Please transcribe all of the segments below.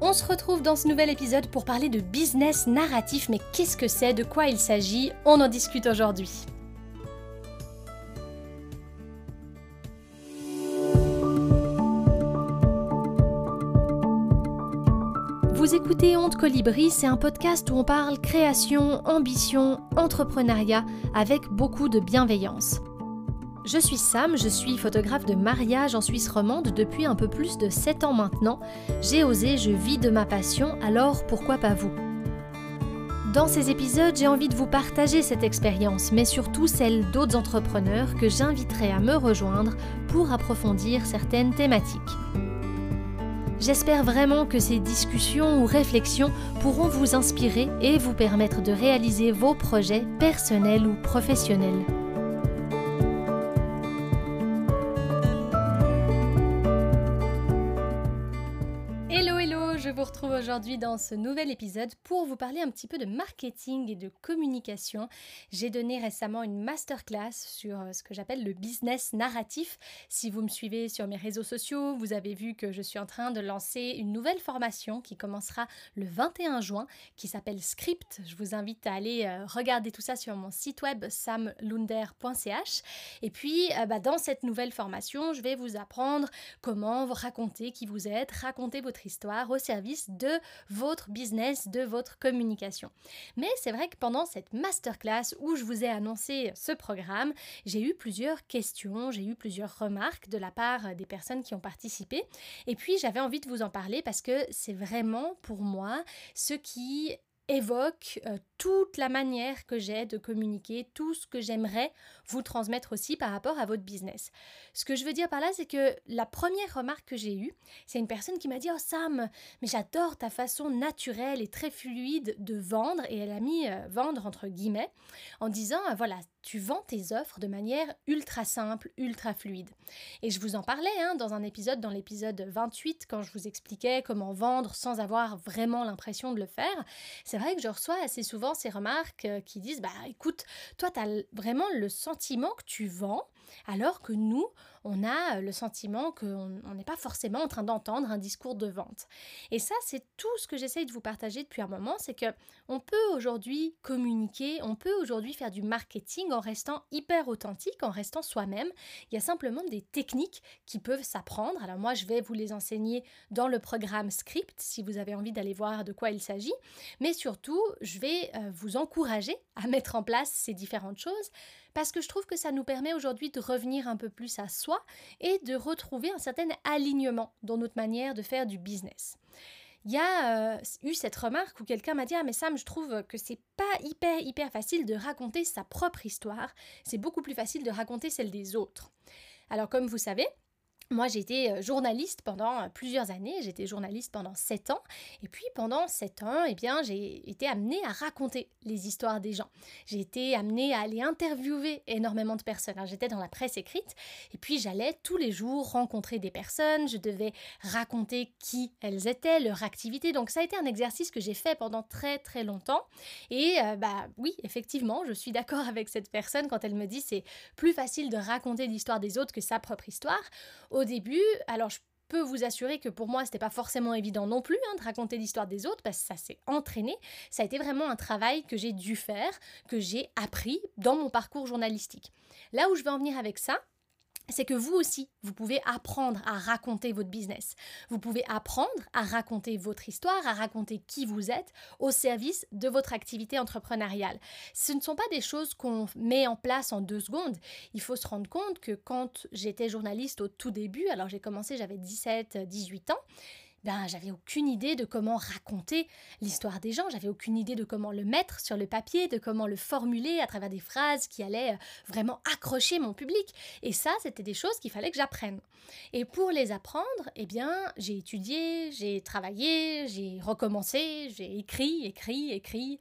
On se retrouve dans ce nouvel épisode pour parler de business narratif, mais qu'est-ce que c'est, de quoi il s'agit? On en discute aujourd'hui. Vous écoutez Honte Colibri, c'est un podcast où on parle création, ambition, entrepreneuriat avec beaucoup de bienveillance. Je suis Sam, je suis photographe de mariage en Suisse romande depuis un peu plus de 7 ans maintenant. J'ai osé, je vis de ma passion, alors pourquoi pas vous? Dans ces épisodes, j'ai envie de vous partager cette expérience, mais surtout celle d'autres entrepreneurs que j'inviterai à me rejoindre pour approfondir certaines thématiques. J'espère vraiment que ces discussions ou réflexions pourront vous inspirer et vous permettre de réaliser vos projets personnels ou professionnels. Aujourd'hui dans ce nouvel épisode pour vous parler un petit peu de marketing et de communication. J'ai donné récemment une masterclass sur euh, ce que j'appelle le business narratif. Si vous me suivez sur mes réseaux sociaux, vous avez vu que je suis en train de lancer une nouvelle formation qui commencera le 21 juin qui s'appelle Script. Je vous invite à aller euh, regarder tout ça sur mon site web samlunder.ch. Et puis, euh, bah, dans cette nouvelle formation, je vais vous apprendre comment vous raconter qui vous êtes, raconter votre histoire aussi de votre business, de votre communication. Mais c'est vrai que pendant cette masterclass où je vous ai annoncé ce programme, j'ai eu plusieurs questions, j'ai eu plusieurs remarques de la part des personnes qui ont participé. Et puis j'avais envie de vous en parler parce que c'est vraiment pour moi ce qui évoque euh, toute la manière que j'ai de communiquer, tout ce que j'aimerais vous transmettre aussi par rapport à votre business. Ce que je veux dire par là, c'est que la première remarque que j'ai eue, c'est une personne qui m'a dit Oh Sam, mais j'adore ta façon naturelle et très fluide de vendre, et elle a mis euh, vendre entre guillemets, en disant euh, Voilà, tu vends tes offres de manière ultra simple, ultra fluide. Et je vous en parlais hein, dans un épisode, dans l'épisode 28, quand je vous expliquais comment vendre sans avoir vraiment l'impression de le faire. C'est vrai que je reçois assez souvent ces remarques euh, qui disent, bah écoute, toi, tu as vraiment le sentiment que tu vends, alors que nous, on a le sentiment qu'on n'est pas forcément en train d'entendre un discours de vente. Et ça, c'est tout ce que j'essaye de vous partager depuis un moment, c'est que on peut aujourd'hui communiquer, on peut aujourd'hui faire du marketing en restant hyper authentique, en restant soi-même. Il y a simplement des techniques qui peuvent s'apprendre. Alors moi, je vais vous les enseigner dans le programme Script, si vous avez envie d'aller voir de quoi il s'agit. Mais surtout, je vais euh, vous encourager à mettre en place ces différentes choses parce que je trouve que ça nous permet aujourd'hui de revenir un peu plus à soi et de retrouver un certain alignement dans notre manière de faire du business. Il y a euh, eu cette remarque où quelqu'un m'a dit Ah, mais Sam, je trouve que c'est pas hyper, hyper facile de raconter sa propre histoire. C'est beaucoup plus facile de raconter celle des autres. Alors, comme vous savez, moi, été euh, journaliste pendant euh, plusieurs années, j'étais journaliste pendant sept ans, et puis pendant sept ans, eh bien, j'ai été amenée à raconter les histoires des gens. J'ai été amenée à aller interviewer énormément de personnes. J'étais dans la presse écrite, et puis j'allais tous les jours rencontrer des personnes, je devais raconter qui elles étaient, leur activité. Donc ça a été un exercice que j'ai fait pendant très très longtemps. Et euh, bah oui, effectivement, je suis d'accord avec cette personne quand elle me dit c'est plus facile de raconter l'histoire des autres que sa propre histoire au début, alors je peux vous assurer que pour moi, c'était pas forcément évident non plus hein, de raconter l'histoire des autres parce que ça s'est entraîné. Ça a été vraiment un travail que j'ai dû faire, que j'ai appris dans mon parcours journalistique. Là où je veux en venir avec ça, c'est que vous aussi, vous pouvez apprendre à raconter votre business. Vous pouvez apprendre à raconter votre histoire, à raconter qui vous êtes au service de votre activité entrepreneuriale. Ce ne sont pas des choses qu'on met en place en deux secondes. Il faut se rendre compte que quand j'étais journaliste au tout début, alors j'ai commencé, j'avais 17-18 ans, ben, j'avais aucune idée de comment raconter l'histoire des gens, j'avais aucune idée de comment le mettre sur le papier, de comment le formuler à travers des phrases qui allaient euh, vraiment accrocher mon public. Et ça, c'était des choses qu'il fallait que j'apprenne. Et pour les apprendre, eh bien, j'ai étudié, j'ai travaillé, j'ai recommencé, j'ai écrit, écrit, écrit,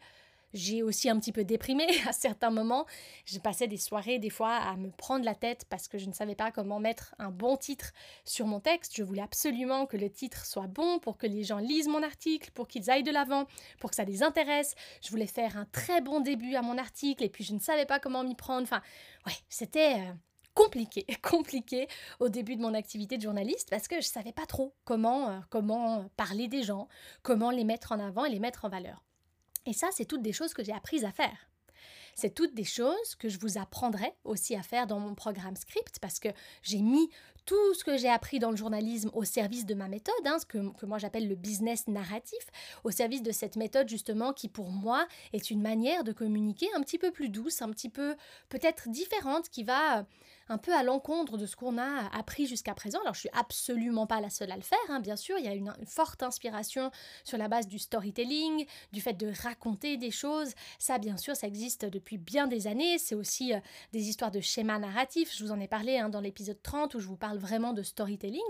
j'ai aussi un petit peu déprimé à certains moments. J'ai passé des soirées des fois à me prendre la tête parce que je ne savais pas comment mettre un bon titre sur mon texte. Je voulais absolument que le titre soit bon pour que les gens lisent mon article, pour qu'ils aillent de l'avant, pour que ça les intéresse. Je voulais faire un très bon début à mon article et puis je ne savais pas comment m'y prendre. Enfin, ouais, c'était... Euh, compliqué, compliqué au début de mon activité de journaliste parce que je ne savais pas trop comment, euh, comment parler des gens, comment les mettre en avant et les mettre en valeur. Et ça, c'est toutes des choses que j'ai apprises à faire. C'est toutes des choses que je vous apprendrai aussi à faire dans mon programme script parce que j'ai mis tout ce que j'ai appris dans le journalisme au service de ma méthode, hein, ce que, que moi j'appelle le business narratif, au service de cette méthode justement qui pour moi est une manière de communiquer un petit peu plus douce, un petit peu peut-être différente, qui va un peu à l'encontre de ce qu'on a appris jusqu'à présent. Alors je suis absolument pas la seule à le faire, hein, bien sûr, il y a une, forte inspiration sur la base du storytelling, du fait de raconter des choses. Ça, bien sûr, ça existe depuis bien des années. C'est aussi euh, des histoires de schémas narratifs. Je vous en ai parlé hein, dans l'épisode 30 où je vous parle vraiment de storytelling.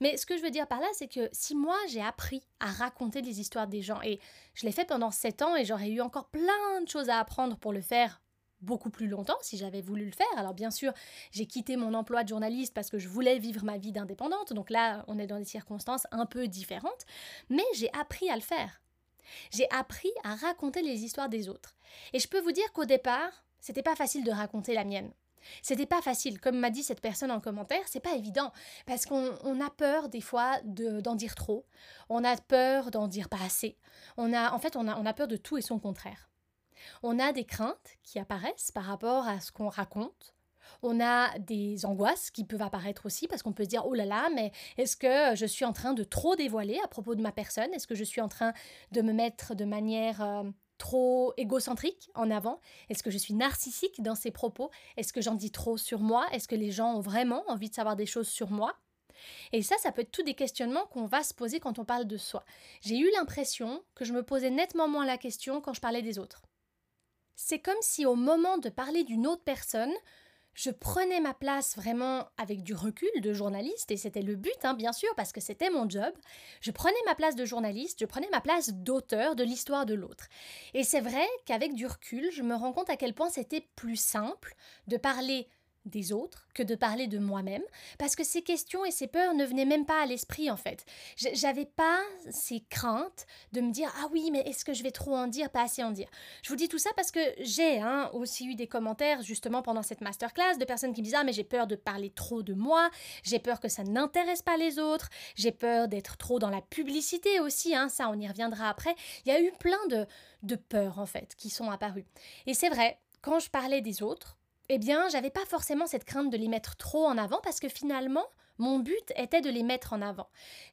Mais ce que je veux dire par là, c'est que si moi j'ai appris à raconter des histoires des gens, et je l'ai fait pendant 7 ans et j'aurais eu encore plein de choses à apprendre pour le faire beaucoup plus longtemps si j'avais voulu le faire. Alors bien sûr, j'ai quitté mon emploi de journaliste parce que je voulais vivre ma vie d'indépendante. Donc là, on est dans des circonstances un peu différentes. Mais j'ai appris à le faire. J'ai appris à raconter les histoires des autres. Et je peux vous dire qu'au départ, c'était pas facile de raconter la mienne. C'était pas facile, comme m'a dit cette personne en commentaire, c'est pas évident parce qu'on a peur des fois d'en dire trop, on a peur d'en dire pas assez. On a, en fait, on a, on a peur de tout et son contraire. On a des craintes qui apparaissent par rapport à ce qu'on raconte. On a des angoisses qui peuvent apparaître aussi parce qu'on peut se dire oh là là mais est-ce que je suis en train de trop dévoiler à propos de ma personne? Est-ce que je suis en train de me mettre de manière euh, trop égocentrique en avant? Est-ce que je suis narcissique dans ces propos? Est-ce que j'en dis trop sur moi? Est-ce que les gens ont vraiment envie de savoir des choses sur moi? Et ça, ça peut être tous des questionnements qu'on va se poser quand on parle de soi. J'ai eu l'impression que je me posais nettement moins la question quand je parlais des autres. C'est comme si au moment de parler d'une autre personne, je prenais ma place vraiment avec du recul de journaliste, et c'était le but, hein, bien sûr, parce que c'était mon job. Je prenais ma place de journaliste, je prenais ma place d'auteur de l'histoire de l'autre. Et c'est vrai qu'avec du recul, je me rends compte à quel point c'était plus simple de parler des autres que de parler de moi-même, parce que ces questions et ces peurs ne venaient même pas à l'esprit en fait. J'avais pas ces craintes de me dire ah oui mais est-ce que je vais trop en dire, pas assez en dire? Je vous dis tout ça parce que j'ai hein, aussi eu des commentaires justement pendant cette masterclass de personnes qui me disent ah mais j'ai peur de parler trop de moi, j'ai peur que ça n'intéresse pas les autres, j'ai peur d'être trop dans la publicité aussi, hein, ça on y reviendra après. Il y a eu plein de, de peurs en fait qui sont apparues. Et c'est vrai, quand je parlais des autres, eh bien, j'avais pas forcément cette crainte de les mettre trop en avant parce que finalement, mon but était de les mettre en avant.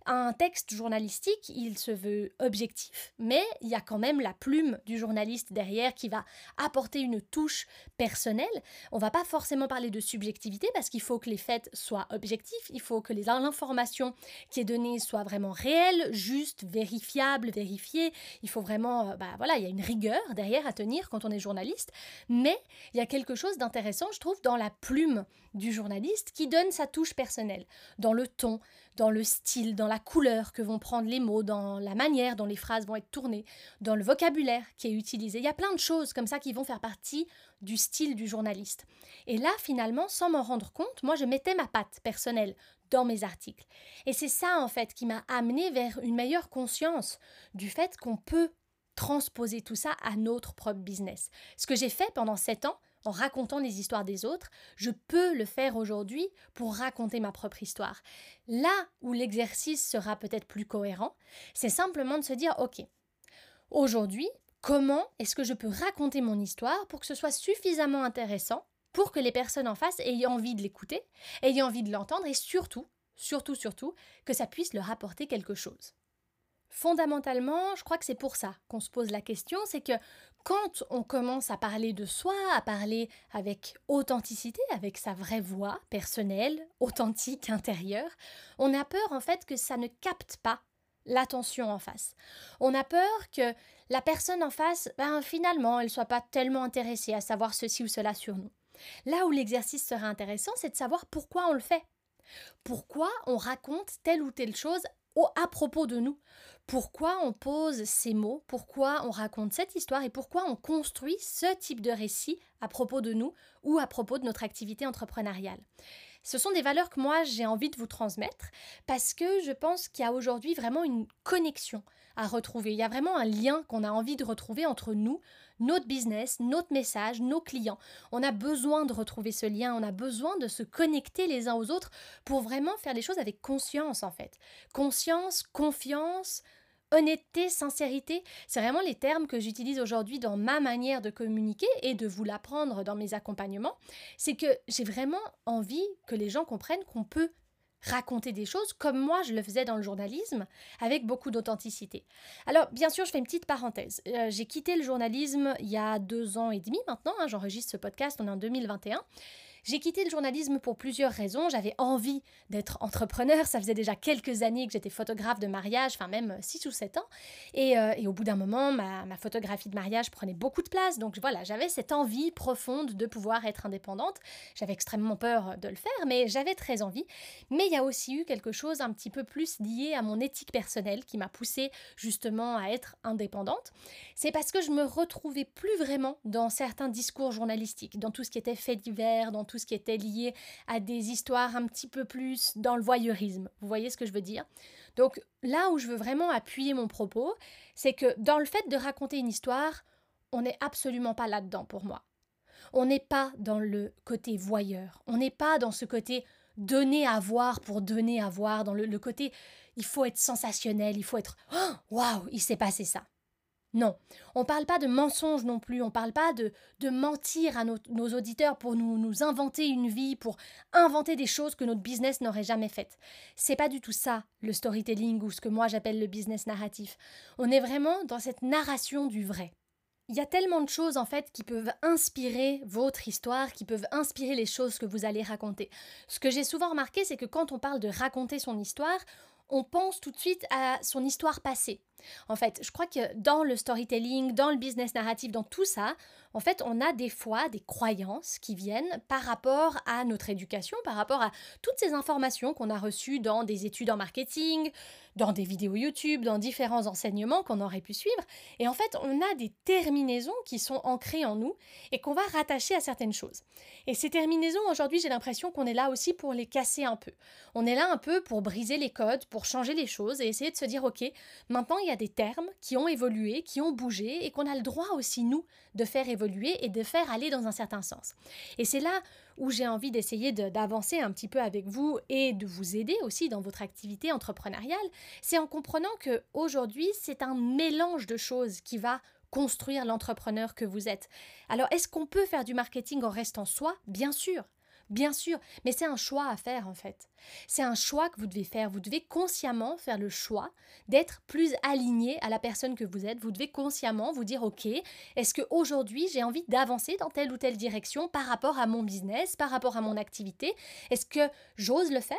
Un texte journalistique, il se veut objectif, mais il y a quand même la plume du journaliste derrière qui va apporter une touche personnelle. On va pas forcément parler de subjectivité parce qu'il faut que les faits soient objectifs, il faut que l'information qui est donnée soit vraiment réelle, juste, vérifiable, vérifiée. Il faut vraiment, euh, bah voilà, il y a une rigueur derrière à tenir quand on est journaliste, mais il y a quelque chose d'intéressant, je trouve, dans la plume du journaliste qui donne sa touche personnelle, dans le ton, dans le style, dans la couleur que vont prendre les mots, dans la manière dont les phrases vont être tournées, dans le vocabulaire qui est utilisé. Il y a plein de choses comme ça qui vont faire partie du style du journaliste. Et là, finalement, sans m'en rendre compte, moi, je mettais ma patte personnelle dans mes articles. Et c'est ça, en fait, qui m'a amené vers une meilleure conscience du fait qu'on peut transposer tout ça à notre propre business. Ce que j'ai fait pendant sept ans, en racontant les histoires des autres, je peux le faire aujourd'hui pour raconter ma propre histoire. Là où l'exercice sera peut-être plus cohérent, c'est simplement de se dire, ok, aujourd'hui, comment est-ce que je peux raconter mon histoire pour que ce soit suffisamment intéressant pour que les personnes en face aient envie de l'écouter, aient envie de l'entendre et surtout, surtout, surtout, que ça puisse leur apporter quelque chose. Fondamentalement, je crois que c'est pour ça qu'on se pose la question, c'est que quand on commence à parler de soi, à parler avec authenticité, avec sa vraie voix personnelle, authentique, intérieure, on a peur en fait que ça ne capte pas l'attention en face. On a peur que la personne en face, ben, finalement, elle soit pas tellement intéressée à savoir ceci ou cela sur nous. Là où l'exercice serait intéressant, c'est de savoir pourquoi on le fait. Pourquoi on raconte telle ou telle chose à propos de nous pourquoi on pose ces mots, pourquoi on raconte cette histoire et pourquoi on construit ce type de récit à propos de nous ou à propos de notre activité entrepreneuriale? Ce sont des valeurs que moi j'ai envie de vous transmettre parce que je pense qu'il y a aujourd'hui vraiment une connexion à retrouver. Il y a vraiment un lien qu'on a envie de retrouver entre nous, notre business, notre message, nos clients. On a besoin de retrouver ce lien, on a besoin de se connecter les uns aux autres pour vraiment faire les choses avec conscience en fait. Conscience, confiance, honnêteté, sincérité, c'est vraiment les termes que j'utilise aujourd'hui dans ma manière de communiquer et de vous l'apprendre dans mes accompagnements. C'est que j'ai vraiment envie que les gens comprennent qu'on peut raconter des choses comme moi je le faisais dans le journalisme, avec beaucoup d'authenticité. Alors, bien sûr, je fais une petite parenthèse. Euh, j'ai quitté le journalisme il y a deux ans et demi maintenant, hein, j'enregistre ce podcast, on est en 2021. J'ai quitté le journalisme pour plusieurs raisons. J'avais envie d'être entrepreneur. Ça faisait déjà quelques années que j'étais photographe de mariage, enfin même 6 ou 7 ans. Et, euh, et au bout d'un moment, ma, ma, photographie de mariage prenait beaucoup de place. Donc voilà, j'avais cette envie profonde de pouvoir être indépendante. J'avais extrêmement peur de le faire, mais j'avais très envie. Mais il y a aussi eu quelque chose un petit peu plus lié à mon éthique personnelle qui m'a poussée justement à être indépendante. C'est parce que je me retrouvais plus vraiment dans certains discours journalistiques, dans tout ce qui était fait divers, dans tout tout ce qui était lié à des histoires un petit peu plus dans le voyeurisme. Vous voyez ce que je veux dire? Donc là où je veux vraiment appuyer mon propos, c'est que dans le fait de raconter une histoire, on n'est absolument pas là-dedans pour moi. On n'est pas dans le côté voyeur. On n'est pas dans ce côté donner à voir pour donner à voir, dans le, côté il faut être sensationnel, il faut être oh, waouh, il s'est passé ça. Non, on ne parle pas de mensonges non plus, on ne parle pas de, de mentir à nos, auditeurs pour nous, nous inventer une vie, pour inventer des choses que notre business n'aurait jamais faites. C'est pas du tout ça, le storytelling ou ce que moi j'appelle le business narratif. On est vraiment dans cette narration du vrai. Il y a tellement de choses en fait qui peuvent inspirer votre histoire, qui peuvent inspirer les choses que vous allez raconter. Ce que j'ai souvent remarqué, c'est que quand on parle de raconter son histoire, on pense tout de suite à son histoire passée. En fait, je crois que dans le storytelling, dans le business narratif, dans tout ça, en fait, on a des fois des croyances qui viennent par rapport à notre éducation, par rapport à toutes ces informations qu'on a reçues dans des études en marketing, dans des vidéos YouTube, dans différents enseignements qu'on aurait pu suivre. Et en fait, on a des terminaisons qui sont ancrées en nous et qu'on va rattacher à certaines choses. Et ces terminaisons, aujourd'hui, j'ai l'impression qu'on est là aussi pour les casser un peu. On est là un peu pour briser les codes, pour changer les choses et essayer de se dire, OK, maintenant il y a des termes qui ont évolué, qui ont bougé et qu'on a le droit aussi, nous, de faire évoluer et de faire aller dans un certain sens. Et c'est là où j'ai envie d'essayer d'avancer un petit peu avec vous et de vous aider aussi dans votre activité entrepreneuriale, c'est en comprenant que aujourd'hui, c'est un mélange de choses qui va construire l'entrepreneur que vous êtes. Alors, est-ce qu'on peut faire du marketing en restant soi? Bien sûr. Bien sûr, mais c'est un choix à faire en fait. C'est un choix que vous devez faire. Vous devez consciemment faire le choix d'être plus aligné à la personne que vous êtes. Vous devez consciemment vous dire ok, est-ce qu'aujourd'hui j'ai envie d'avancer dans telle ou telle direction par rapport à mon business, par rapport à mon activité? Est-ce que j'ose le faire?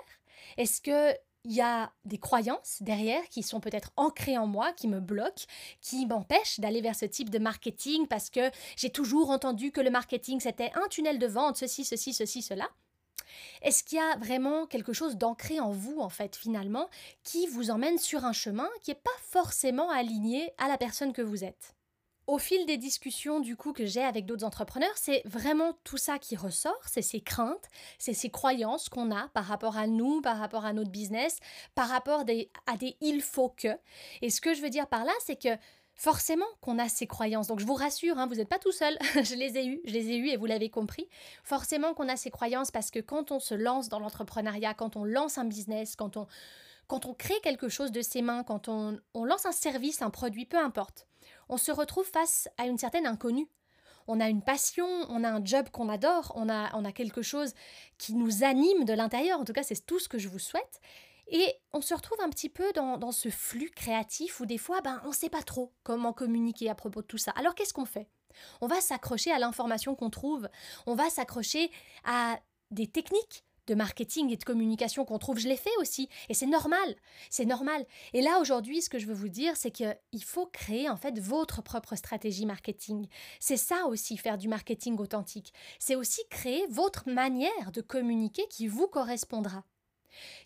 Est-ce que il y a des croyances derrière qui sont peut-être ancrées en moi, qui me bloquent, qui m'empêchent d'aller vers ce type de marketing parce que j'ai toujours entendu que le marketing c'était un tunnel de vente, ceci, ceci, ceci, cela. Est-ce qu'il y a vraiment quelque chose d'ancré en vous, en fait, finalement, qui vous emmène sur un chemin qui n'est pas forcément aligné à la personne que vous êtes? Au fil des discussions du coup que j'ai avec d'autres entrepreneurs, c'est vraiment tout ça qui ressort, c'est ces craintes, c'est ces croyances qu'on a par rapport à nous, par rapport à notre business, par rapport à des il faut que. Et ce que je veux dire par là, c'est que forcément qu'on a ces croyances. Donc je vous rassure, hein, vous n'êtes pas tout seul, je les ai eues, je les ai eues et vous l'avez compris. Forcément qu'on a ces croyances parce que quand on se lance dans l'entrepreneuriat, quand on lance un business, quand on, quand on crée quelque chose de ses mains, quand on, on lance un service, un produit, peu importe, on se retrouve face à une certaine inconnue. On a une passion, on a un job qu'on adore, on a, on a quelque chose qui nous anime de l'intérieur, en tout cas c'est tout ce que je vous souhaite. Et on se retrouve un petit peu dans, dans ce flux créatif où des fois ben, on ne sait pas trop comment communiquer à propos de tout ça. Alors qu'est-ce qu'on fait? On va s'accrocher à l'information qu'on trouve, on va s'accrocher à des techniques de marketing et de communication qu'on trouve, je l'ai fait aussi. Et c'est normal, c'est normal. Et là, aujourd'hui, ce que je veux vous dire, c'est qu'il faut créer en fait votre propre stratégie marketing. C'est ça aussi, faire du marketing authentique. C'est aussi créer votre manière de communiquer qui vous correspondra.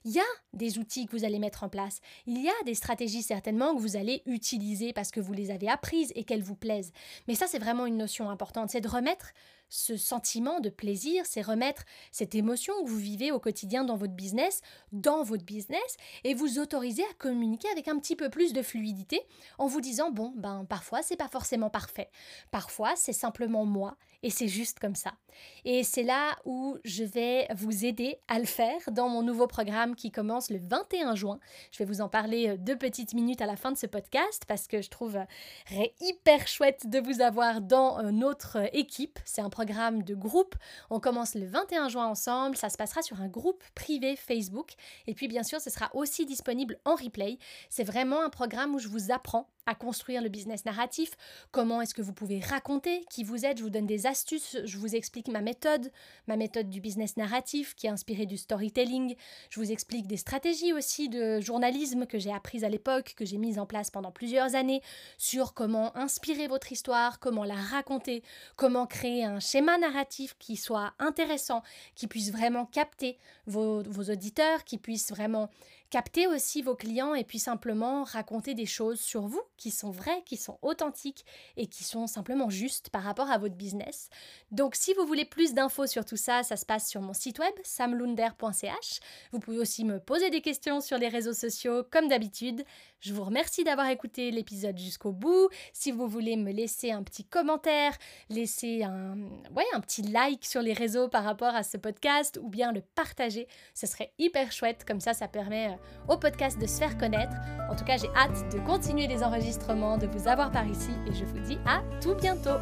Il y a des outils que vous allez mettre en place, il y a des stratégies certainement que vous allez utiliser parce que vous les avez apprises et qu'elles vous plaisent. Mais ça, c'est vraiment une notion importante, c'est de remettre ce sentiment de plaisir, c'est remettre cette émotion que vous vivez au quotidien dans votre business, dans votre business, et vous autoriser à communiquer avec un petit peu plus de fluidité en vous disant bon, ben parfois c'est pas forcément parfait, parfois c'est simplement moi et c'est juste comme ça. Et c'est là où je vais vous aider à le faire dans mon nouveau programme qui commence le 21 juin. Je vais vous en parler euh, deux petites minutes à la fin de ce podcast parce que je trouve euh, hyper chouette de vous avoir dans euh, notre équipe. C'est un programme de groupe. On commence le 21 juin ensemble. Ça se passera sur un groupe privé Facebook. Et puis bien sûr, ce sera aussi disponible en replay. C'est vraiment un programme où je vous apprends à construire le business narratif, comment est-ce que vous pouvez raconter qui vous êtes, je vous donne des astuces, je vous explique ma méthode, ma méthode du business narratif qui est inspirée du storytelling, je vous explique des stratégies aussi de journalisme que j'ai apprises à l'époque, que j'ai mises en place pendant plusieurs années, sur comment inspirer votre histoire, comment la raconter, comment créer un schéma narratif qui soit intéressant, qui puisse vraiment capter vos, vos auditeurs, qui puisse vraiment capter aussi vos clients et puis simplement raconter des choses sur vous qui sont vraies, qui sont authentiques et qui sont simplement justes par rapport à votre business. Donc si vous voulez plus d'infos sur tout ça, ça se passe sur mon site web samlunder.ch. Vous pouvez aussi me poser des questions sur les réseaux sociaux comme d'habitude. Je vous remercie d'avoir écouté l'épisode jusqu'au bout. Si vous voulez me laisser un petit commentaire, laisser un, un petit like sur les réseaux par rapport à ce podcast ou bien le partager, ce serait hyper chouette. Comme ça, ça permet euh, au podcast de se faire connaître. En tout cas, j'ai hâte de continuer les enregistrements, de vous avoir par ici et je vous dis à tout bientôt.